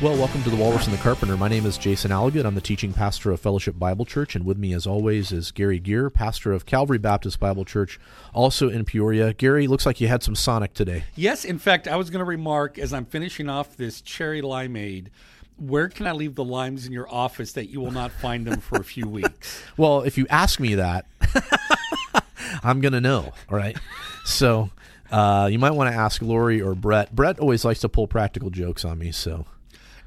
Well, welcome to the Walrus and the Carpenter. My name is Jason Alligood. I'm the teaching pastor of Fellowship Bible Church, and with me, as always, is Garry Gear, pastor of Calvary Baptist Bible Church, also in Peoria. Garry, looks like you had some Sonic today. Yes, in fact, I was going to remark as I'm finishing off this cherry limeade. Where can I leave the limes in your office that you will not find them for a few weeks? Well, if you ask me that, I'm going to know. All right. So uh, you might want to ask Lori or Brett. Brett always likes to pull practical jokes on me, so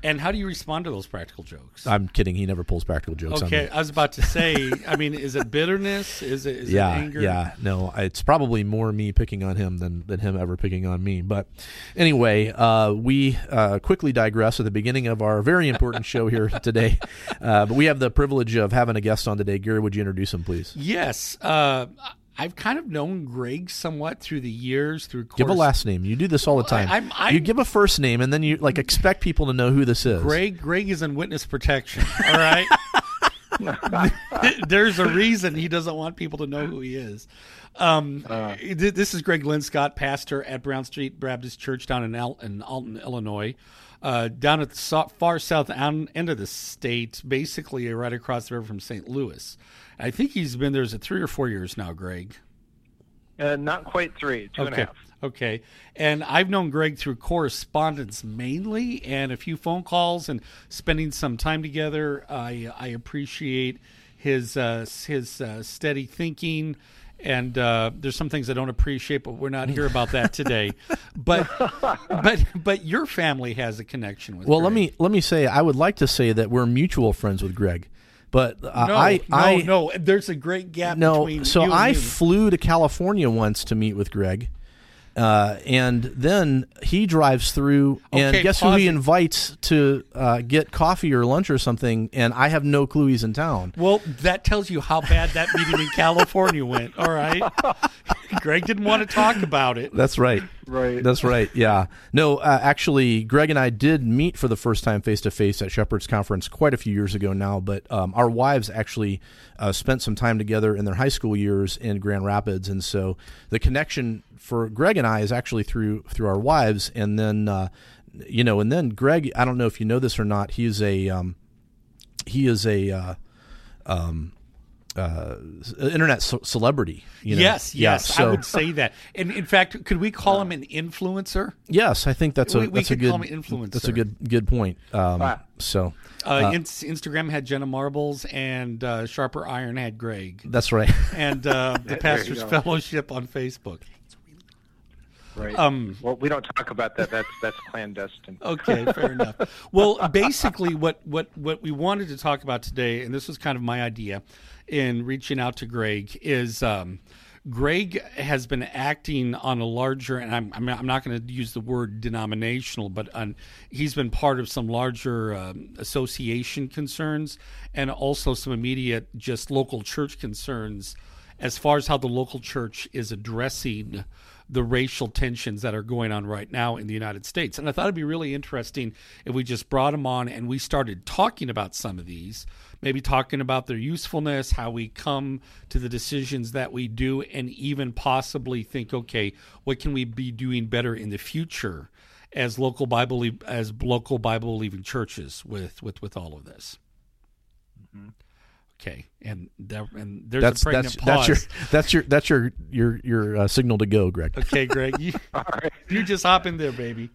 And how do you respond to those practical jokes? I'm kidding. He never pulls practical jokes on me. okay, I was about to say. I mean, is it bitterness? Is it is yeah, it anger? yeah. No, it's probably more me picking on him than, than him ever picking on me. But anyway, uh, we uh, quickly digress at the beginning of our very important show here today. Uh, but we have the privilege of having a guest on today. Garry, would you introduce him, please? Yes. Uh, I've kind of known Greg somewhat through the years. Through Give a last name. You do this all the time. I- I'm- I'm- you give a first name, and then you like expect people to know who this is. Greg, Greg is in witness protection. All right. There's a reason he doesn't want people to know who he is. Um, th- this is Greg Linscott, pastor at Brown Street Baptist Church down in, Al- in Alton, Illinois, uh, down at the so- far south end of the state, basically right across the river from St. Louis. I think he's been there as a three or four years now, Greg. Uh, not quite three, two and a okay. half. Okay. And I've known Greg through correspondence mainly and a few phone calls and spending some time together. I I appreciate his uh, his uh, steady thinking. And uh, there's some things I don't appreciate, but we're not here about that today. but but but your family has a connection with. Well, let me let me say I would like to say that we're mutual friends with Greg, but uh, No, I no, I no. There's a great gap no. between. So I flew to California once to meet with Greg. Uh, and then he drives through, and Okay, guess who pause he invites to uh, get coffee or lunch or something? And I have no clue he's in town. Well, that tells you how bad that meeting in California went. All right. Greg didn't want to talk about it. That's right. Right. That's right. Yeah. No, uh, actually, Greg and I did meet for the first time face to face at Shepherd's Conference quite a few years ago now. But um, our wives actually uh, spent some time together in their high school years in Grand Rapids, and so the connection for Greg and I is actually through through our wives. And then, uh, you know, and then Greg, I don't know if you know this or not. He is a um, he is a uh, um, uh, internet ce- celebrity. You know? Yes, Yeah, yes, I would say that. And in fact, could we call him an influencer? Yes, I think that's a We- we that's a could good call him influencer. that's a good good point. Um, Ah. So Uh, Ins- Instagram had Jenna Marbles, and uh, SharperIron had Greg, that's right. and uh, the Pastors. Fellowship on Facebook. Right. Um, well, we don't talk about that. That's that's clandestine. Okay, fair enough. Well, basically, what, what, what we wanted to talk about today, and this was kind of my idea in reaching out to Greg, is um, Greg has been acting on a larger, and I'm, I'm, I'm not going to use the word denominational, but on, he's been part of some larger um, association concerns and also some immediate just local church concerns as far as how the local church is addressing the racial tensions that are going on right now in the United States. And I thought it'd be really interesting if we just brought him on and we started talking about some of these, maybe talking about their usefulness, how we come to the decisions that we do, and even possibly think, okay, what can we be doing better in the future as local Bible as local Bible believing churches with with with all of this. Mm-hmm. Okay, and there, and there's That's a pregnant that's pause. that's your that's your that's your your your uh, signal to go, Greg. Okay, Greg, you, All right. you just hop in there, baby.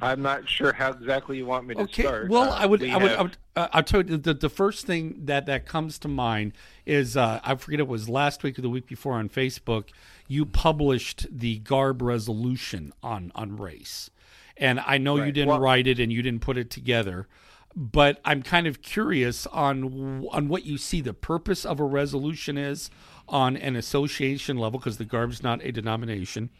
I'm not sure how exactly you want me to Okay. start. Well, Uh, I would, we I would I would uh, I'll tell you the, the first thing that that comes to mind is uh, I forget it was last week or the week before on Facebook. You published the Garb resolution on on race, and I know you didn't Well- write it and you didn't put it together. But I'm kind of curious on on what you see the purpose of a resolution is on an association level because the Garb's not a denomination,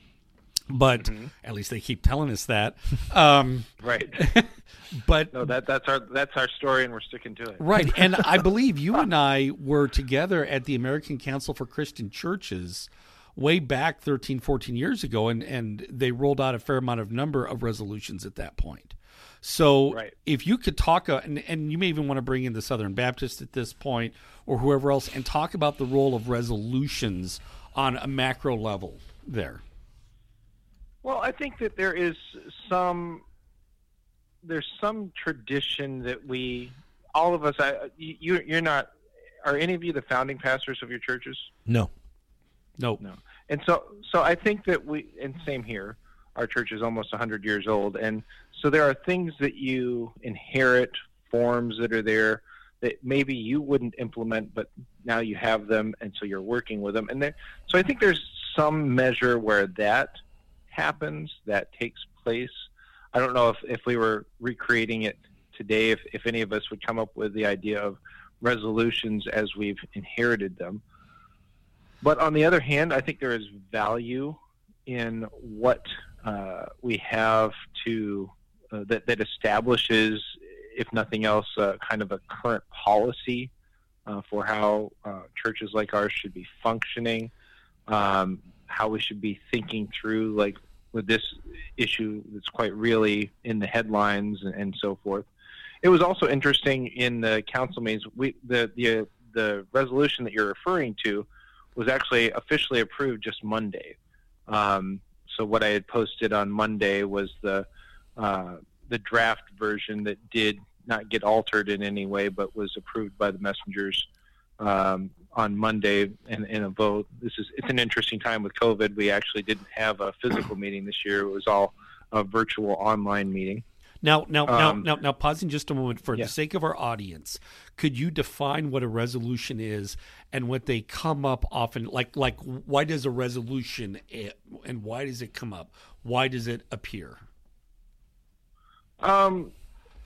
but Mm-hmm. at least they keep telling us that. Um, right. but No, that that's our that's our story, and we're sticking to it. Right. And I believe you and I were together at the American Council for Christian Churches way back 13, 14 years ago, and, and they rolled out a fair amount of number of resolutions at that point. So Right. if you could talk, uh, and, and you may even want to bring in the Southern Baptist at this point or whoever else, and talk about the role of resolutions on a macro level there. Well, I think that there is some there's some tradition that we, all of us, I, you, you're not. Are any of you the founding pastors of your churches? No. No. No. And so, so I think that we, and same here, our church is almost 100 years old, and so there are things that you inherit, forms that are there that maybe you wouldn't implement, but now you have them, and so you're working with them. And there, so I think there's some measure where that happens, that takes place. I don't know if, if we were recreating it today, if, if any of us would come up with the idea of resolutions as we've inherited them. But on the other hand, I think there is value in what uh, we have to that, that establishes, if nothing else, uh, kind of a current policy uh, for how uh, churches like ours should be functioning, um, how we should be thinking through, like with this issue that's quite really in the headlines and, and so forth. It was also interesting in the council meetings. We the the the resolution that you're referring to was actually officially approved just Monday. Um, so what I had posted on Monday was the uh, the draft version that did not get altered in any way, but was approved by the messengers um, on Monday in, in a vote. This is it's an interesting time with COVID. We actually didn't have a physical meeting this year. It was all a virtual online meeting. Now, now, um, now, now, now, pausing just a moment for yeah. the sake of our audience, could you define what a resolution is and what they come up often? Like, like, why does a resolution and why does it come up? Why does it appear? Um,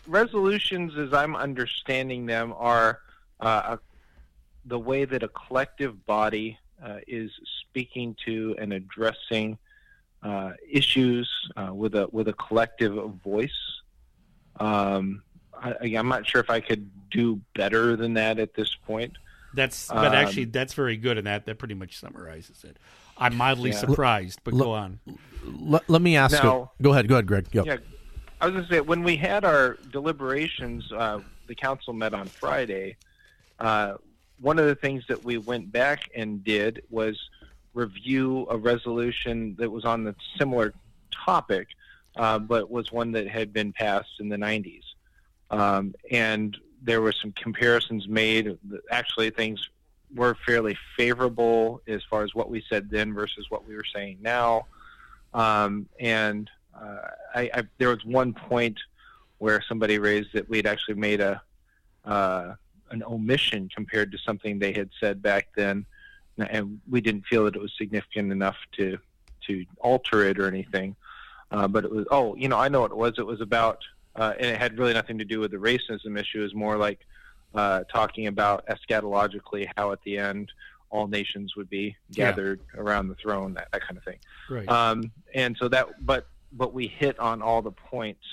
resolutions, as I'm understanding them, are uh, a, the way that a collective body uh, is speaking to and addressing uh, issues uh, with a with a collective voice. Um, I, am not sure if I could do better than that at this point. That's but um, actually that's very good, and that that pretty much summarizes it. I'm mildly yeah. surprised, but l- go on. L- let me ask. Now, a, go ahead. Go ahead, Greg. Go. Yeah, I was going to say when we had our deliberations, uh, the council met on Friday. Uh, one of the things that we went back and did was review a resolution that was on the similar topic uh, but was one that had been passed in the 90s. Um, and there were some comparisons made. Actually, things were fairly favorable as far as what we said then versus what we were saying now. Um, and uh, I, I, there was one point where somebody raised that we'd actually made a uh, an omission compared to something they had said back then, and we didn't feel that it was significant enough to to alter it or anything. Uh, but it was, oh, you know, I know what it was. It was about, uh, and it had really nothing to do with the racism issue. It was more like uh, talking about eschatologically how at the end all nations would be gathered yeah. around the throne, that, that kind of thing. Right. Um, and so that, but but we hit on all the points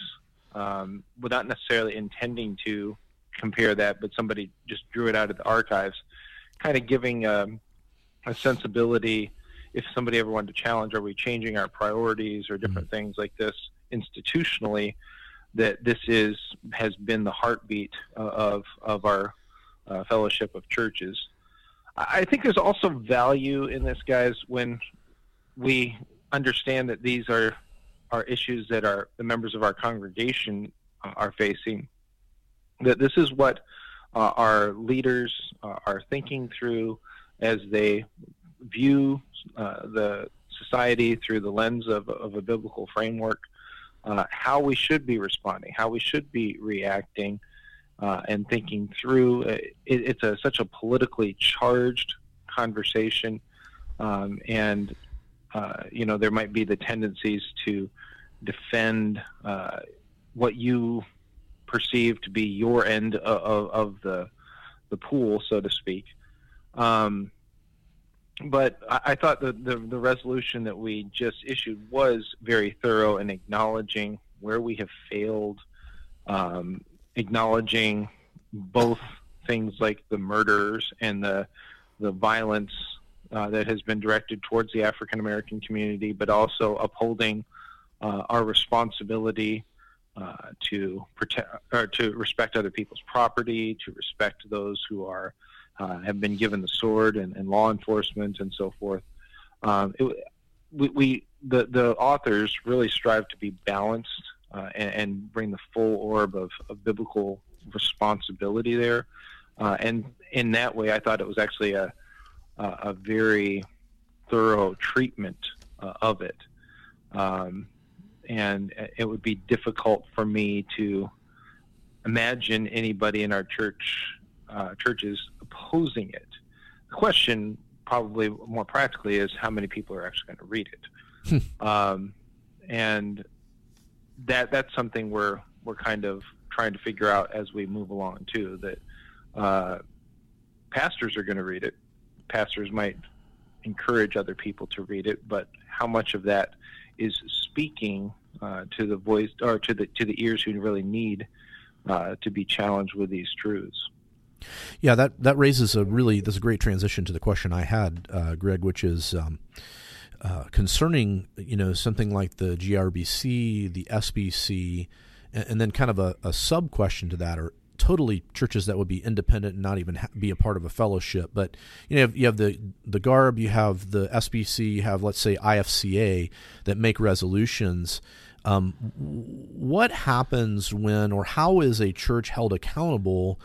um, without necessarily intending to compare that, but somebody just drew it out of the archives, kind of giving um, a sensibility if somebody ever wanted to challenge, are we changing our priorities or different mm-hmm. things like this institutionally? That this is has been the heartbeat uh, of of our uh, fellowship of churches. I think there's also value in this, guys, when we understand that these are are issues that are the members of our congregation uh, are facing. That this is what uh, our leaders uh, are thinking through as they view uh, the society through the lens of, of a biblical framework, uh, how we should be responding, how we should be reacting, and thinking through. It, it's a, such a politically charged conversation, um, and uh, you know there might be the tendencies to defend what you perceive to be your end of, of the the pool, so to speak. Um, but I, I thought the, the, the resolution that we just issued was very thorough in acknowledging where we have failed, um, acknowledging both things like the murders and the the violence uh, that has been directed towards the African American community, but also upholding uh, our responsibility uh, to protect or to respect other people's property, to respect those who are uh, have been given the sword and, and law enforcement and so forth. Um, it, we, we, the, the authors really strive to be balanced and, and, bring the full orb of, of biblical responsibility there. Uh, and in that way, I thought it was actually a a very thorough treatment uh, of it. Um, and it would be difficult for me to imagine anybody in our church uh, churches opposing it. The question, probably more practically, is how many people are actually going to read it, hmm. um, and that that's something we're we're kind of trying to figure out as we move along too. That uh, pastors are going to read it. Pastors might encourage other people to read it, but how much of that is speaking uh, to the voice or to the to the ears who really need uh, to be challenged with these truths. Yeah, that that raises a really that's a great transition to the question I had, uh, Greg, which is um, uh, concerning you know something like the GARBC, the SBC, and, and then kind of a, a sub question to that, or totally churches that would be independent and not even ha- be a part of a fellowship. But you know, you have, the the Garb, you have the SBC, you have let's say IFCA that make resolutions. Um, what happens when, or how is a church held accountable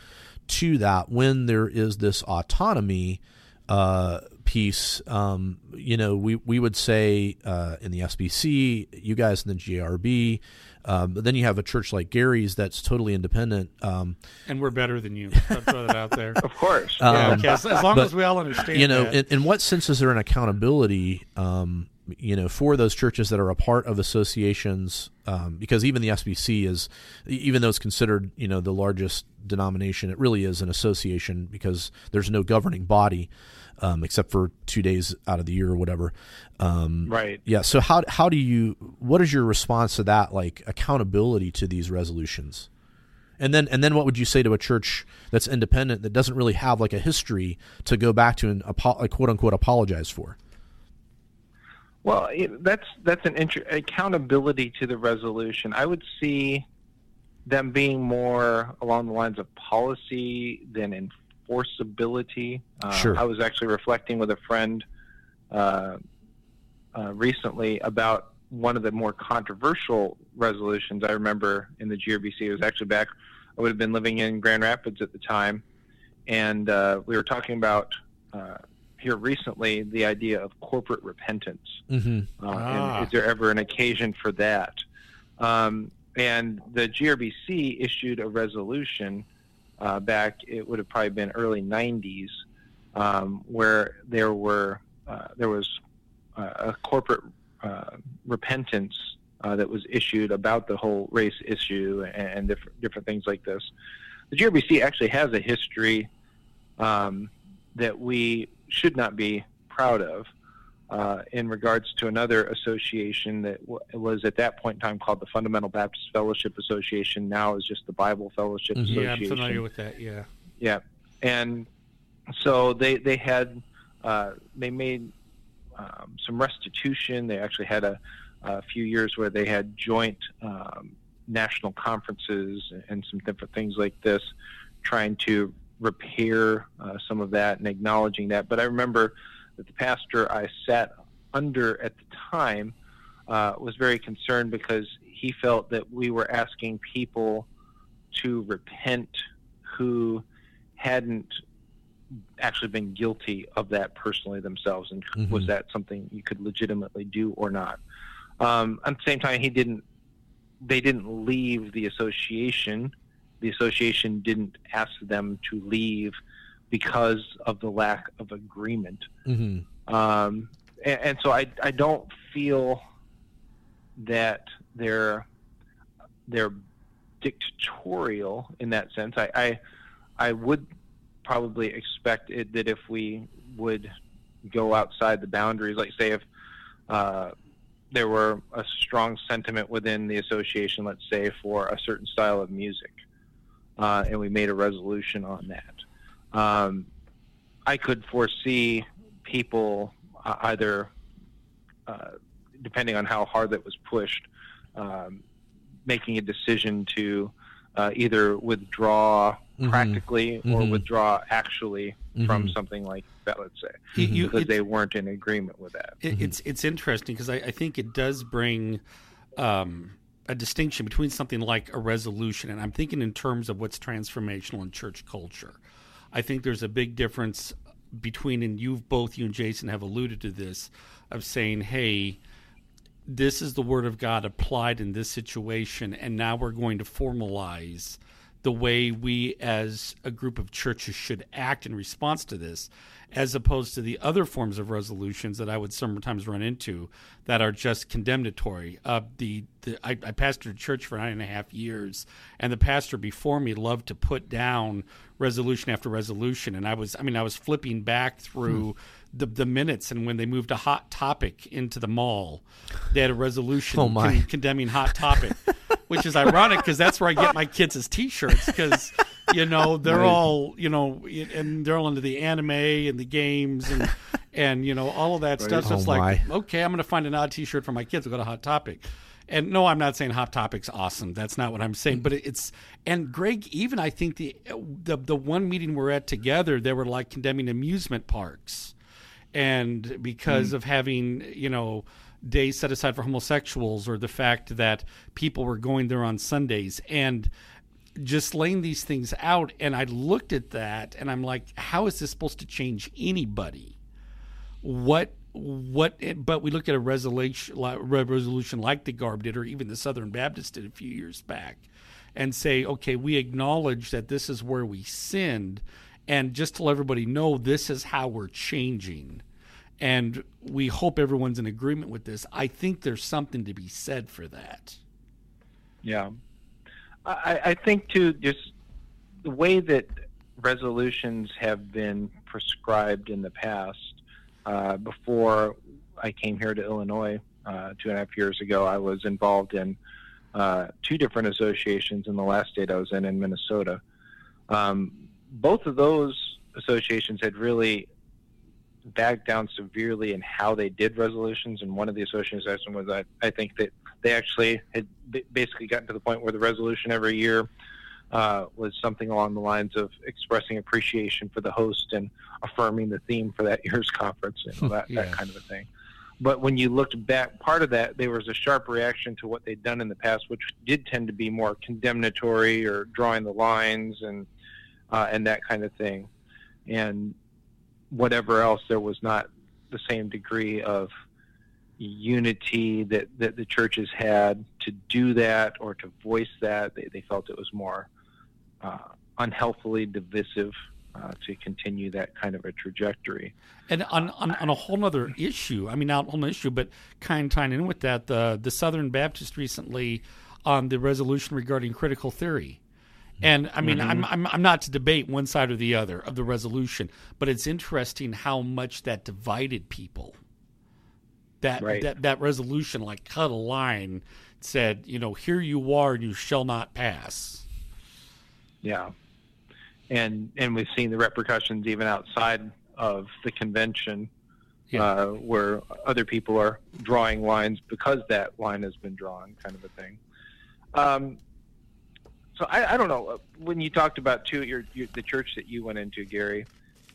to that when there is this autonomy? Uh, piece, um, you know, we, we would say uh, in the SBC, you guys in the GRB, um, but then you have a church like Garry's that's totally independent. Um, and we're better than you. I'll throw that out there. of course. Um, yeah, okay. as, as, long but, as we all understand You know, in, in, what sense is there an accountability, um, you know, for those churches that are a part of associations? Um, because even the SBC is, even though it's considered, you know, the largest denomination, it really is an association because there's no governing body um, except for two days out of the year or whatever. Um, right. Yeah. So how how do you? What is your response to that? Like accountability to these resolutions, and then and then what would you say to a church that's independent that doesn't really have like a history to go back to and quote unquote apologize for? Well, it, that's that's an inter- accountability to the resolution. I would see them being more along the lines of policy than in enforceability. Uh, sure. I was actually reflecting with a friend uh, uh, recently about one of the more controversial resolutions I remember in the GARBC. It was actually back, I would have been living in Grand Rapids at the time, and uh, we were talking about uh, here recently the idea of corporate repentance. Mm-hmm. Uh, ah. And is there ever an occasion for that? Um, and the GARBC issued a resolution uh, back, it would have probably been early 90s, um, where there were uh, there was uh, a corporate uh, repentance uh, that was issued about the whole race issue and, and different different things like this. The GARBC actually has a history um, that we should not be proud of uh, in regards to another association that w- was at that point in time called the Fundamental Baptist Fellowship Association. Now is just the Bible Fellowship mm-hmm. Association. Yeah, I'm familiar with that. Yeah. Yeah, and so they they had uh, they made um, some restitution. They actually had a, a, few years where they had joint um, national conferences and some different things like this, trying to repair uh, some of that and acknowledging that. But I remember that the pastor I sat under at the time uh, was very concerned because he felt that we were asking people to repent who hadn't actually been guilty of that personally themselves, and mm-hmm. was that something you could legitimately do or not? Um, at the same time, he didn't. They didn't leave the association. The association didn't ask them to leave because of the lack of agreement. Mm-hmm. Um, and, and, so I, I don't feel that they're they're dictatorial in that sense. I, I, I would probably expect it that if we would go outside the boundaries, like say if uh, there were a strong sentiment within the association, let's say for a certain style of music, uh, and we made a resolution on that um, I could foresee people uh, either, uh, depending on how hard that was pushed, um, making a decision to uh, either withdraw mm-hmm. practically or mm-hmm. withdraw actually mm-hmm. from something like that. Let's say you, because they weren't in agreement with that. It, it's it's interesting because I, I, think it does bring. Um, a distinction between something like a resolution, and I'm thinking in terms of what's transformational in church culture. I think there's a big difference between, and you've both, you and Jason have alluded to this, of saying, hey, this is the word of God applied in this situation, and now we're going to formalize the way we as a group of churches should act in response to this, as opposed to the other forms of resolutions that I would sometimes run into that are just condemnatory. Uh, the, the I, I pastored a church for nine and a half years, and the pastor before me loved to put down resolution after resolution, and I was I mean I was flipping back through. Hmm the, the minutes and when they moved a hot topic into the mall they had a resolution oh con- condemning hot topic which is ironic because that's where I get my kids as T-shirts because you know they're all you know and they're all into the anime and the games and and you know all of that right. stuff. So oh it's like okay, I'm going to find an odd T-shirt for my kids. We'll go to Hot Topic. And no, I'm not saying Hot Topic's awesome. That's not what I'm saying. But it's and Greg, even I think the the the one meeting we're at together, they were like condemning amusement parks, and because mm. of having you know days set aside for homosexuals or the fact that people were going there on Sundays. And just laying these things out and I looked at that and I'm like how is this supposed to change anybody? What what but we look at a resolution resolution like the garb did or even the southern baptist did a few years back and say okay we acknowledge that this is where we sinned. And just to let everybody know this is how we're changing and we hope everyone's in agreement with this. I think there's something to be said for that. Yeah, I, I think too, just the way that resolutions have been prescribed in the past. Uh, before I came here to Illinois uh, two and a half years ago, I was involved in uh, two different associations in the last state I was in, in Minnesota. Um, both of those associations had really backed down severely in how they did resolutions. And one of the associations was that I think that they actually had basically gotten to the point where the resolution every year uh, was something along the lines of expressing appreciation for the host and affirming the theme for that year's conference, you know, that, yeah. that kind of a thing. But when you looked back, part of that, there was a sharp reaction to what they'd done in the past, which did tend to be more condemnatory or drawing the lines and uh, and that kind of thing. And whatever else, there was not the same degree of unity that, that the churches had to do that or to voice that. They, they felt it was more uh, unhealthily divisive uh, to continue that kind of a trajectory. And on, on, on a whole other issue, I mean, not a whole issue, but kind of tying in with that, the, the Southern Baptist recently on the resolution regarding critical theory and I mean, mm-hmm. I'm, I'm I'm not to debate one side or the other of the resolution, but it's interesting how much that divided people. That right. that that resolution like cut a line, said, you know, here you are, and you shall not pass. Yeah, and and we've seen the repercussions even outside of the convention, yeah. uh, where other people are drawing lines because that line has been drawn, kind of a thing. Um, so I, I don't know uh, when you talked about too your, your the church that you went into, Garry.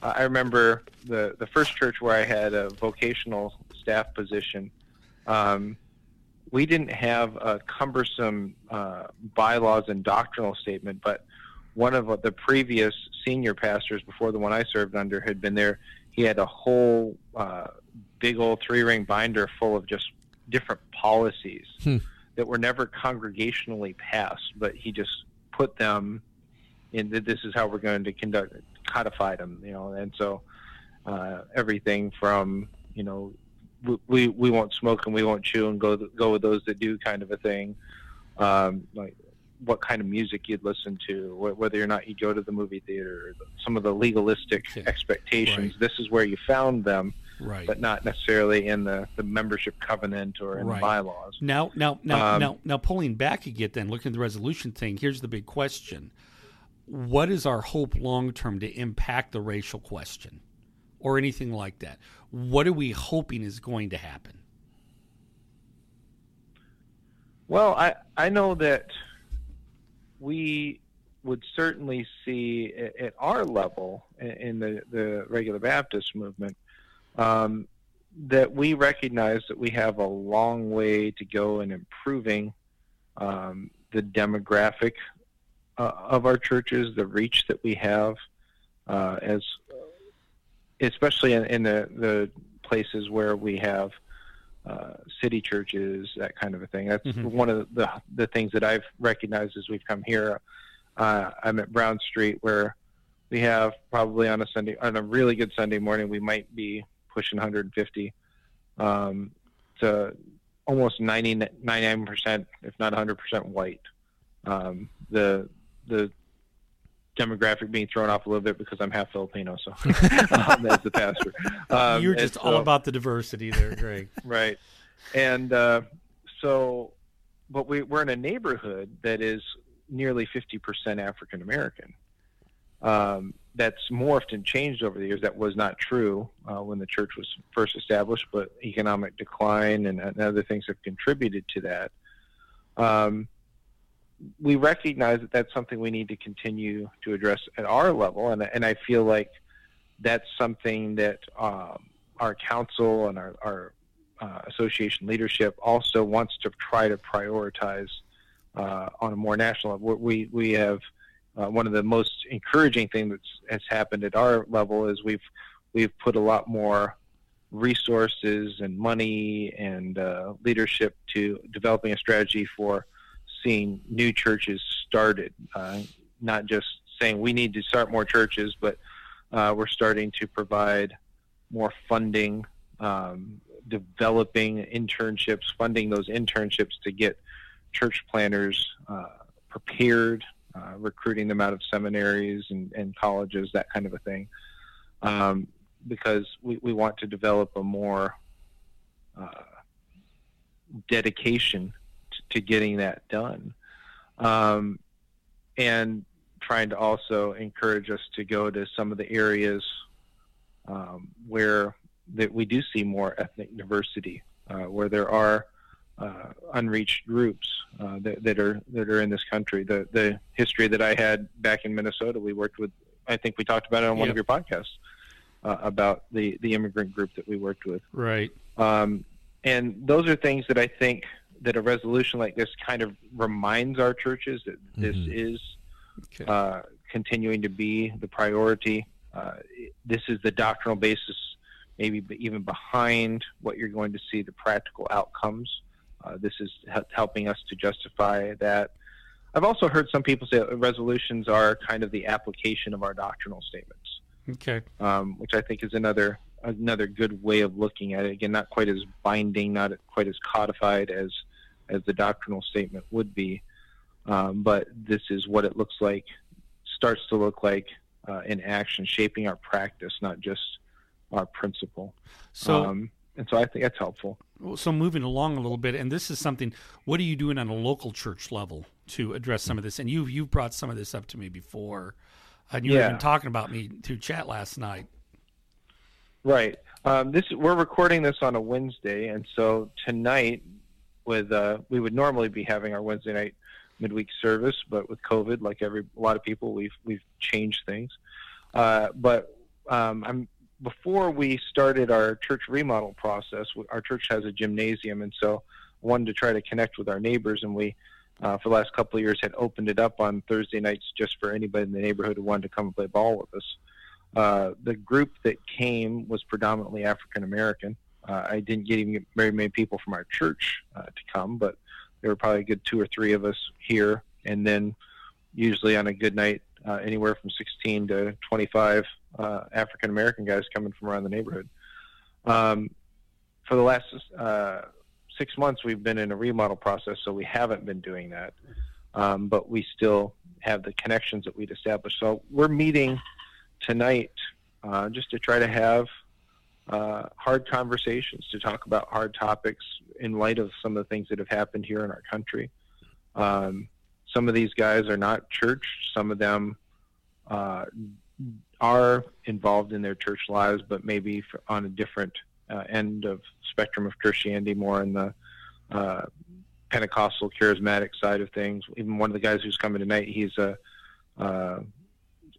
Uh, I remember the the first church where I had a vocational staff position. Um, we didn't have a cumbersome uh, bylaws and doctrinal statement, but one of the previous senior pastors before the one I served under had been there. He had a whole uh, big old three ring binder full of just different policies hmm. that were never congregationally passed, but he just put them in that this is how we're going to conduct codify them you know and so uh, everything from you know we we won't smoke and we won't chew and go go with those that do kind of a thing um, like what kind of music you'd listen to whether or not you go to the movie theater some of the legalistic yeah. expectations right. this is where you found them right. but not necessarily in the, the membership covenant or in right. the bylaws. Now, now, now, um, now, now, pulling back again, then looking at the resolution thing. Here's the big question: What is our hope long term to impact the racial question, or anything like that? What are we hoping is going to happen? Well, I I know that we would certainly see at our level in the, the regular Baptist movement um, that we recognize that we have a long way to go in improving um, the demographic uh, of our churches, the reach that we have, uh, as especially in, in, the the places where we have uh, city churches, that kind of a thing. That's mm-hmm. one of the the things that I've recognized as we've come here. Uh, I'm at Brown Street where we have probably on a Sunday on a really good Sunday morning we might be pushing 150 um, to almost 99 percent, if not 100 percent white. Um, the the demographic being thrown off a little bit because I'm half Filipino, so um, as the pastor. Um, You're just all about the diversity there, Greg. right, and uh, so, but we, we're in a neighborhood that is nearly 50% African American. Um, that's morphed and changed over the years. That was not true uh, when the church was first established, but economic decline and, and other things have contributed to that. Um, we recognize that that's something we need to continue to address at our level, and and I feel like that's something that um, our council and our, our uh, association leadership also wants to try to prioritize uh, on a more national level. We we have uh, one of the most encouraging things that has happened at our level is we've we've put a lot more resources and money and uh, leadership to developing a strategy for seeing new churches started, uh, not just saying we need to start more churches, but uh, we're starting to provide more funding, um, developing internships, funding those internships to get church planners uh, prepared, uh, recruiting them out of seminaries and, and, colleges, that kind of a thing. Um, because we, we want to develop a more uh, dedication to getting that done. Um, and trying to also encourage us to go to some of the areas um, where that we do see more ethnic diversity, uh, where there are uh, unreached groups uh, that, that, are that are in this country. The the history that I had back in Minnesota, we worked with. I think we talked about it on one of your podcasts uh, about the the immigrant group that we worked with. Right. Um, and those are things that I think that a resolution like this kind of reminds our churches that this mm-hmm. is okay. uh, continuing to be the priority. Uh, this is the doctrinal basis, maybe even behind what you're going to see the practical outcomes. Uh, this is helping us to justify that. I've also heard some people say resolutions are kind of the application of our doctrinal statements. Okay. Um, which I think is another another good way of looking at it. Again, not quite as binding, not quite as codified as as the doctrinal statement would be. Um, but this is what it looks like, starts to look like uh, in action, shaping our practice, not just our principle. So, um, and so I think that's helpful. So moving along a little bit, and this is something. What are you doing on a local church level to address some of this? And you you've brought some of this up to me before, and you yeah. were even talking about me through chat last night. Right. Um, this we're recording this on a Wednesday, and so tonight with uh, we would normally be having our Wednesday night midweek service, but with COVID, like every a lot of people, we've we've changed things. Uh, but um, I'm before we started our church remodel process. Our church has a gymnasium, and so wanted to try to connect with our neighbors, and we. Uh, for the last couple of years, had opened it up on Thursday nights just for anybody in the neighborhood who wanted to come and play ball with us. Uh, the group that came was predominantly African American, uh, I didn't get even very many people from our church uh, to come, but there were probably a good two or three of us here, and then usually on a good night, uh, anywhere from 16 to 25 uh, African American guys coming from around the neighborhood. Um, for the last uh, six months, we've been in a remodel process, so we haven't been doing that, um, but we still have the connections that we'd established. So we're meeting tonight uh, just to try to have uh, hard conversations to talk about hard topics in light of some of the things that have happened here in our country. Um, some of these guys are not church. Some of them uh, are involved in their church lives, but maybe on a different uh, end of spectrum of Christianity, more in the uh, Pentecostal charismatic side of things. Even one of the guys who's coming tonight, he's a, uh,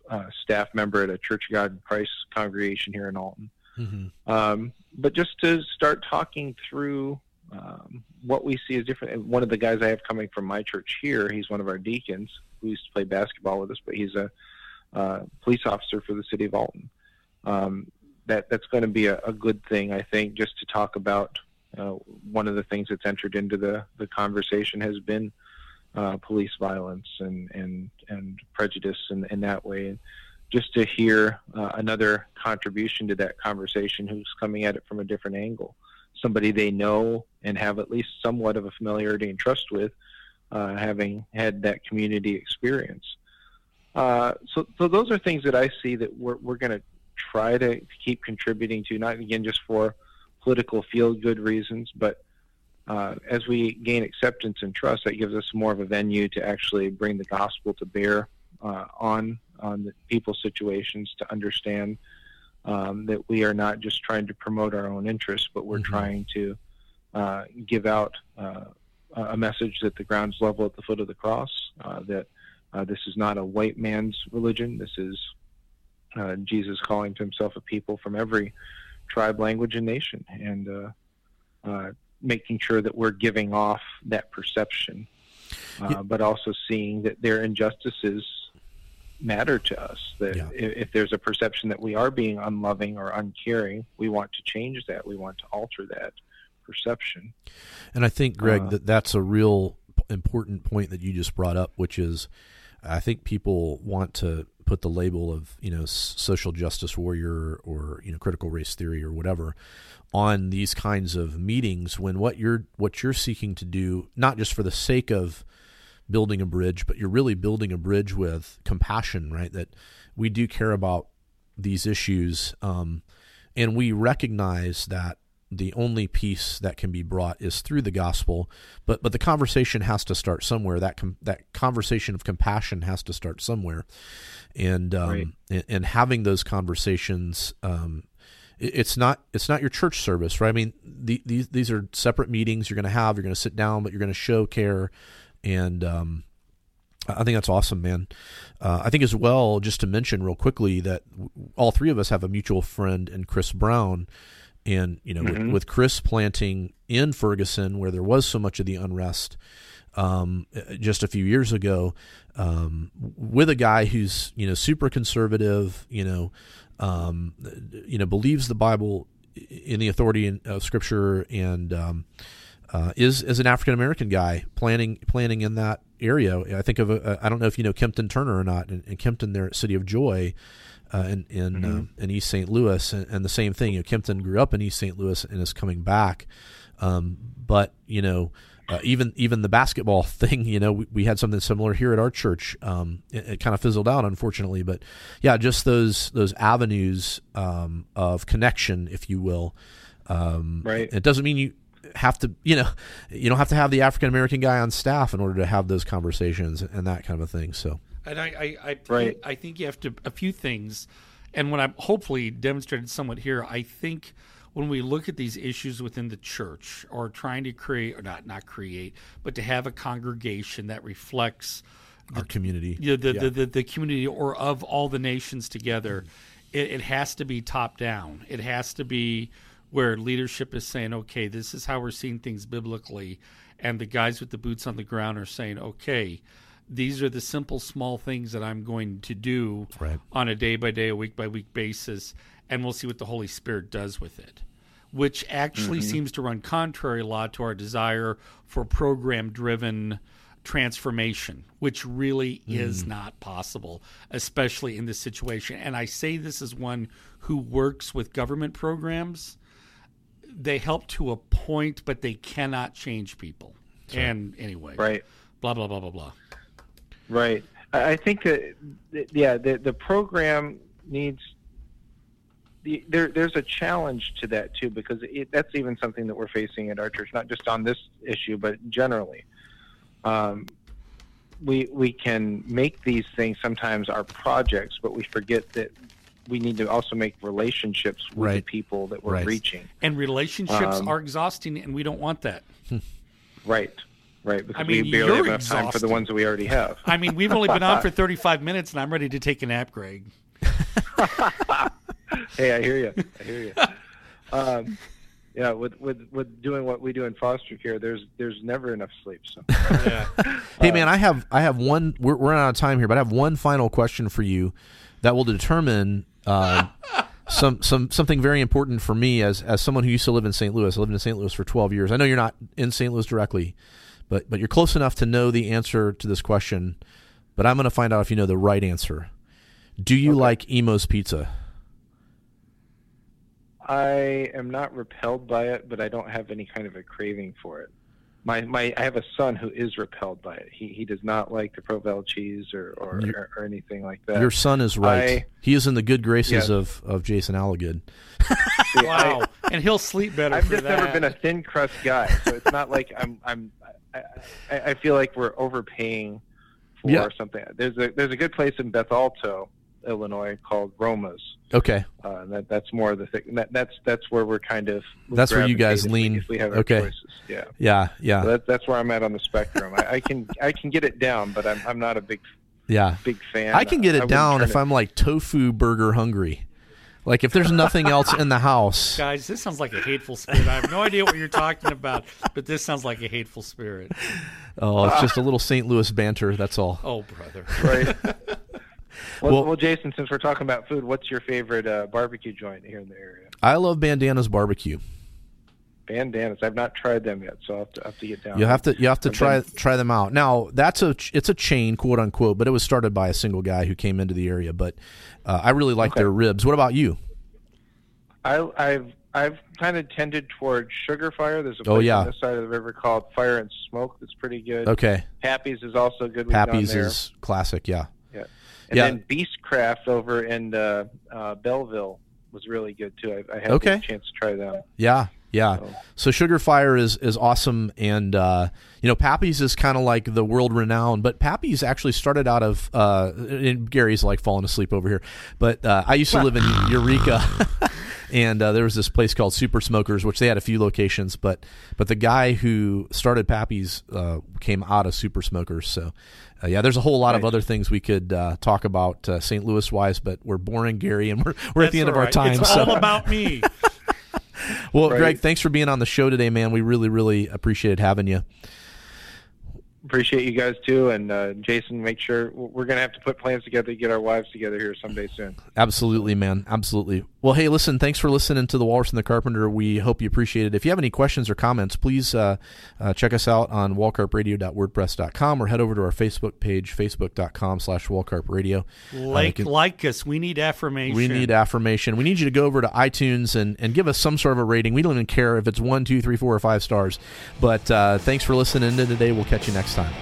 a staff member at a Church of God in Christ congregation here in Alton. Mm-hmm. Um, but just to start talking through um, what we see is different. One of the guys I have coming from my church here, he's one of our deacons who used to play basketball with us, but he's a uh, police officer for the city of Alton. Um, that that's going to be a, a, good thing, I think, just to talk about. Uh, one of the things that's entered into the, the conversation has been uh, police violence and and and prejudice in, in that way. And just to hear uh, another contribution to that conversation, who's coming at it from a different angle, somebody they know and have at least somewhat of a familiarity and trust with, uh, having had that community experience. Uh, so, so those are things that I see that we're we're going to try to keep contributing to, not again just for political feel good reasons, but uh, as we gain acceptance and trust, that gives us more of a venue to actually bring the gospel to bear uh, on on the people's situations to understand um, that we are not just trying to promote our own interests, but we're mm-hmm. trying to uh, give out uh, a message that the ground's level at the foot of the cross. Uh, that uh, this is not a white man's religion. This is Jesus calling to himself a people from every tribe, language, and nation, and making sure that we're giving off that perception, uh, but also seeing that their injustices matter to us. That yeah. if, if, there's a perception that we are being unloving or uncaring, we want to change that. We want to alter that perception. And I think, Greg, uh, that that's a real important point that you just brought up, which is, I think people want to put the label of you know social justice warrior or you know critical race theory or whatever on these kinds of meetings when what you're what you're seeking to do not just for the sake of building a bridge but you're really building a bridge with compassion right? That we do care about these issues um, and we recognize that the only peace that can be brought is through the gospel but but the conversation has to start somewhere that com- that conversation of compassion has to start somewhere and um, right. and, and, having those conversations um, it's not it's not your church service, right? I mean, the, these these are separate meetings you're going to have. You're going to sit down, but you're going to show care, and um, I think that's awesome, man. Uh, I think as well, just to mention real quickly that all three of us have a mutual friend in Chris Brown, and you know, mm-hmm. with, with, Chris planting in Ferguson where there was so much of the unrest um, just a few years ago, um, with a guy who's you know super conservative, you know um, you know, believes the Bible in the authority of Scripture and um, uh, is is an African American guy planning planning in that area. I think of I don't know if you know Kempton Turner or not, and, in Kempton there at City of Joy. Uh, in in, mm-hmm. uh, in East St. Louis, and, and, the same thing. You know, Kempton grew up in East St. Louis and is coming back, um, but you know, uh, even even the basketball thing, you know, we, we had something similar here at our church. Um, it, it, kind of fizzled out, unfortunately, but yeah, just those those avenues um, of connection, if you will. Um, right. It doesn't mean you have to, you know, you don't have to have the African American guy on staff in order to have those conversations and that kind of a thing. So, and I, I, I, right. I think you have to a few things, and when I'm hopefully demonstrated somewhat here, I think when we look at these issues within the church or trying to create or not not create but to have a congregation that reflects our the, community the the, yeah. the, the, the, community or of all the nations together mm-hmm. it, it has to be top down it has to be where leadership is saying okay this is how we're seeing things biblically and the guys with the boots on the ground are saying okay these are the simple small things that I'm going to do right. on a day by day, a week by week basis and we'll see what the Holy Spirit does with it. Which actually mm-hmm. seems to run contrary a lot to our desire for program driven transformation, which really mm. is not possible, especially in this situation. And I say this as one who works with government programs. They help to a point, but they cannot change people. Sure. And anyway, right? Blah blah blah blah blah. Right. I think that yeah, the the program needs the, there, there's a challenge to that too because it, that's even something that we're facing at our church, not just on this issue, but generally. Um, we we can make these things sometimes our projects, but we forget that we need to also make relationships with right. the people that we're right. reaching. And relationships um, are exhausting, and we don't want that. right. Right, because I mean, we barely have enough exhausted. time for the ones that we already have. I mean, we've only been on for 35 minutes, and I'm ready to take a nap, Greg. hey, I hear you. I hear you. Um, yeah, with with with doing what we do in foster care, there's there's never enough sleep. So Yeah. Hey man, I have I have one. We're, we're out of time here, but I have one final question for you that will determine uh, some some something very important for me as as someone who used to live in St. Louis. I lived in St. Louis for twelve years. I know you're not in St. Louis directly, but but you're close enough to know the answer to this question. But I'm going to find out if you know the right answer. Do you like Imo's Pizza? I am not repelled by it, but I don't have any kind of a craving for it. My my I have a son who is repelled by it. He he does not like the Provel cheese or or, You- or, or anything like that. Your son is right. I- he is in the good graces Yeah. of, of Jason Alligood. See, Wow. and he'll sleep better I've for just that. never been a thin crust guy, so it's not like I'm I'm I, I, I feel like we're overpaying for Yeah. something. There's a there's a good place in Bethalto, Illinois called Roma's. Okay. Uh, that that's more of the thing. That, that's that's where we're kind of That's where you guys gravitate if we- lean. If we have Okay. choices, yeah. Yeah. Yeah. So that, that's where I'm at on the spectrum. I, I can I can get it down, but I'm I'm not a big yeah. big fan. I can get it wouldn't down if I'm like tofu burger hungry. Like if there's nothing else in the house. Guys, this sounds like a hateful spirit. I have no idea what you're talking about, but this sounds like a hateful spirit. Oh, it's just a little St. Louis banter. That's all. Oh, brother. right. well, Well- well, Jason, since we're talking about food, what's your favorite uh, barbecue joint here in the area? I love Bandana's barbecue. Bandanas. I've not tried them yet, so I'll have to, have to get down. You have to you have to I've try been- try them out. Now that's a it's a chain, quote unquote, but it was started by a single guy who came into the area. But uh, I really like Okay. their ribs. What about you? I, I've I've kind of tended towards Sugarfire. There's a place Oh, yeah. on this side of the river called Fire and Smoke that's pretty good. Okay, Happy's is also good. We've gone Pappy's there. is classic. Yeah. Yeah. And Yeah. then Beastcraft over in uh, uh, Belleville was really good too. I, I had Okay. a chance to try them. Yeah, yeah. So- So Sugarfire is is awesome, and uh, you know Pappy's is kind of like the world renowned. But Pappy's actually started out of uh, and Garry's like falling asleep over here. But uh, I used to live in Eureka, and uh, there was this place called Super Smokers, which they had a few locations. But but the guy who started Pappy's uh, came out of Super Smokers. So. Uh, yeah, there's a whole lot of other things we could uh, talk about uh, St. Louis wise, but we're boring, Gary, and we're we're at the end of our right. time. It's so. all about me. Well, Right. Greg, thanks for being on the show today, man. We really, really appreciated having you. Appreciate you guys too, and uh, Jason. Make sure we're going to have to put plans together to get our wives together here someday soon. Absolutely, man. Absolutely. Well, hey, listen, thanks for listening to The Walrus and the Carpenter. We hope you appreciate it. If you have any questions or comments, please uh, uh, check us out on wallcarpradio.wordpress.com or head over to our Facebook page, facebook.com slash wallcarpradio. Like, can- like us. We need affirmation. We need affirmation. We need you to go over to iTunes and, and give us some sort of a rating. We don't even care if it's one, two, three, four, or five stars. But uh, thanks for listening to today. We'll catch you next time.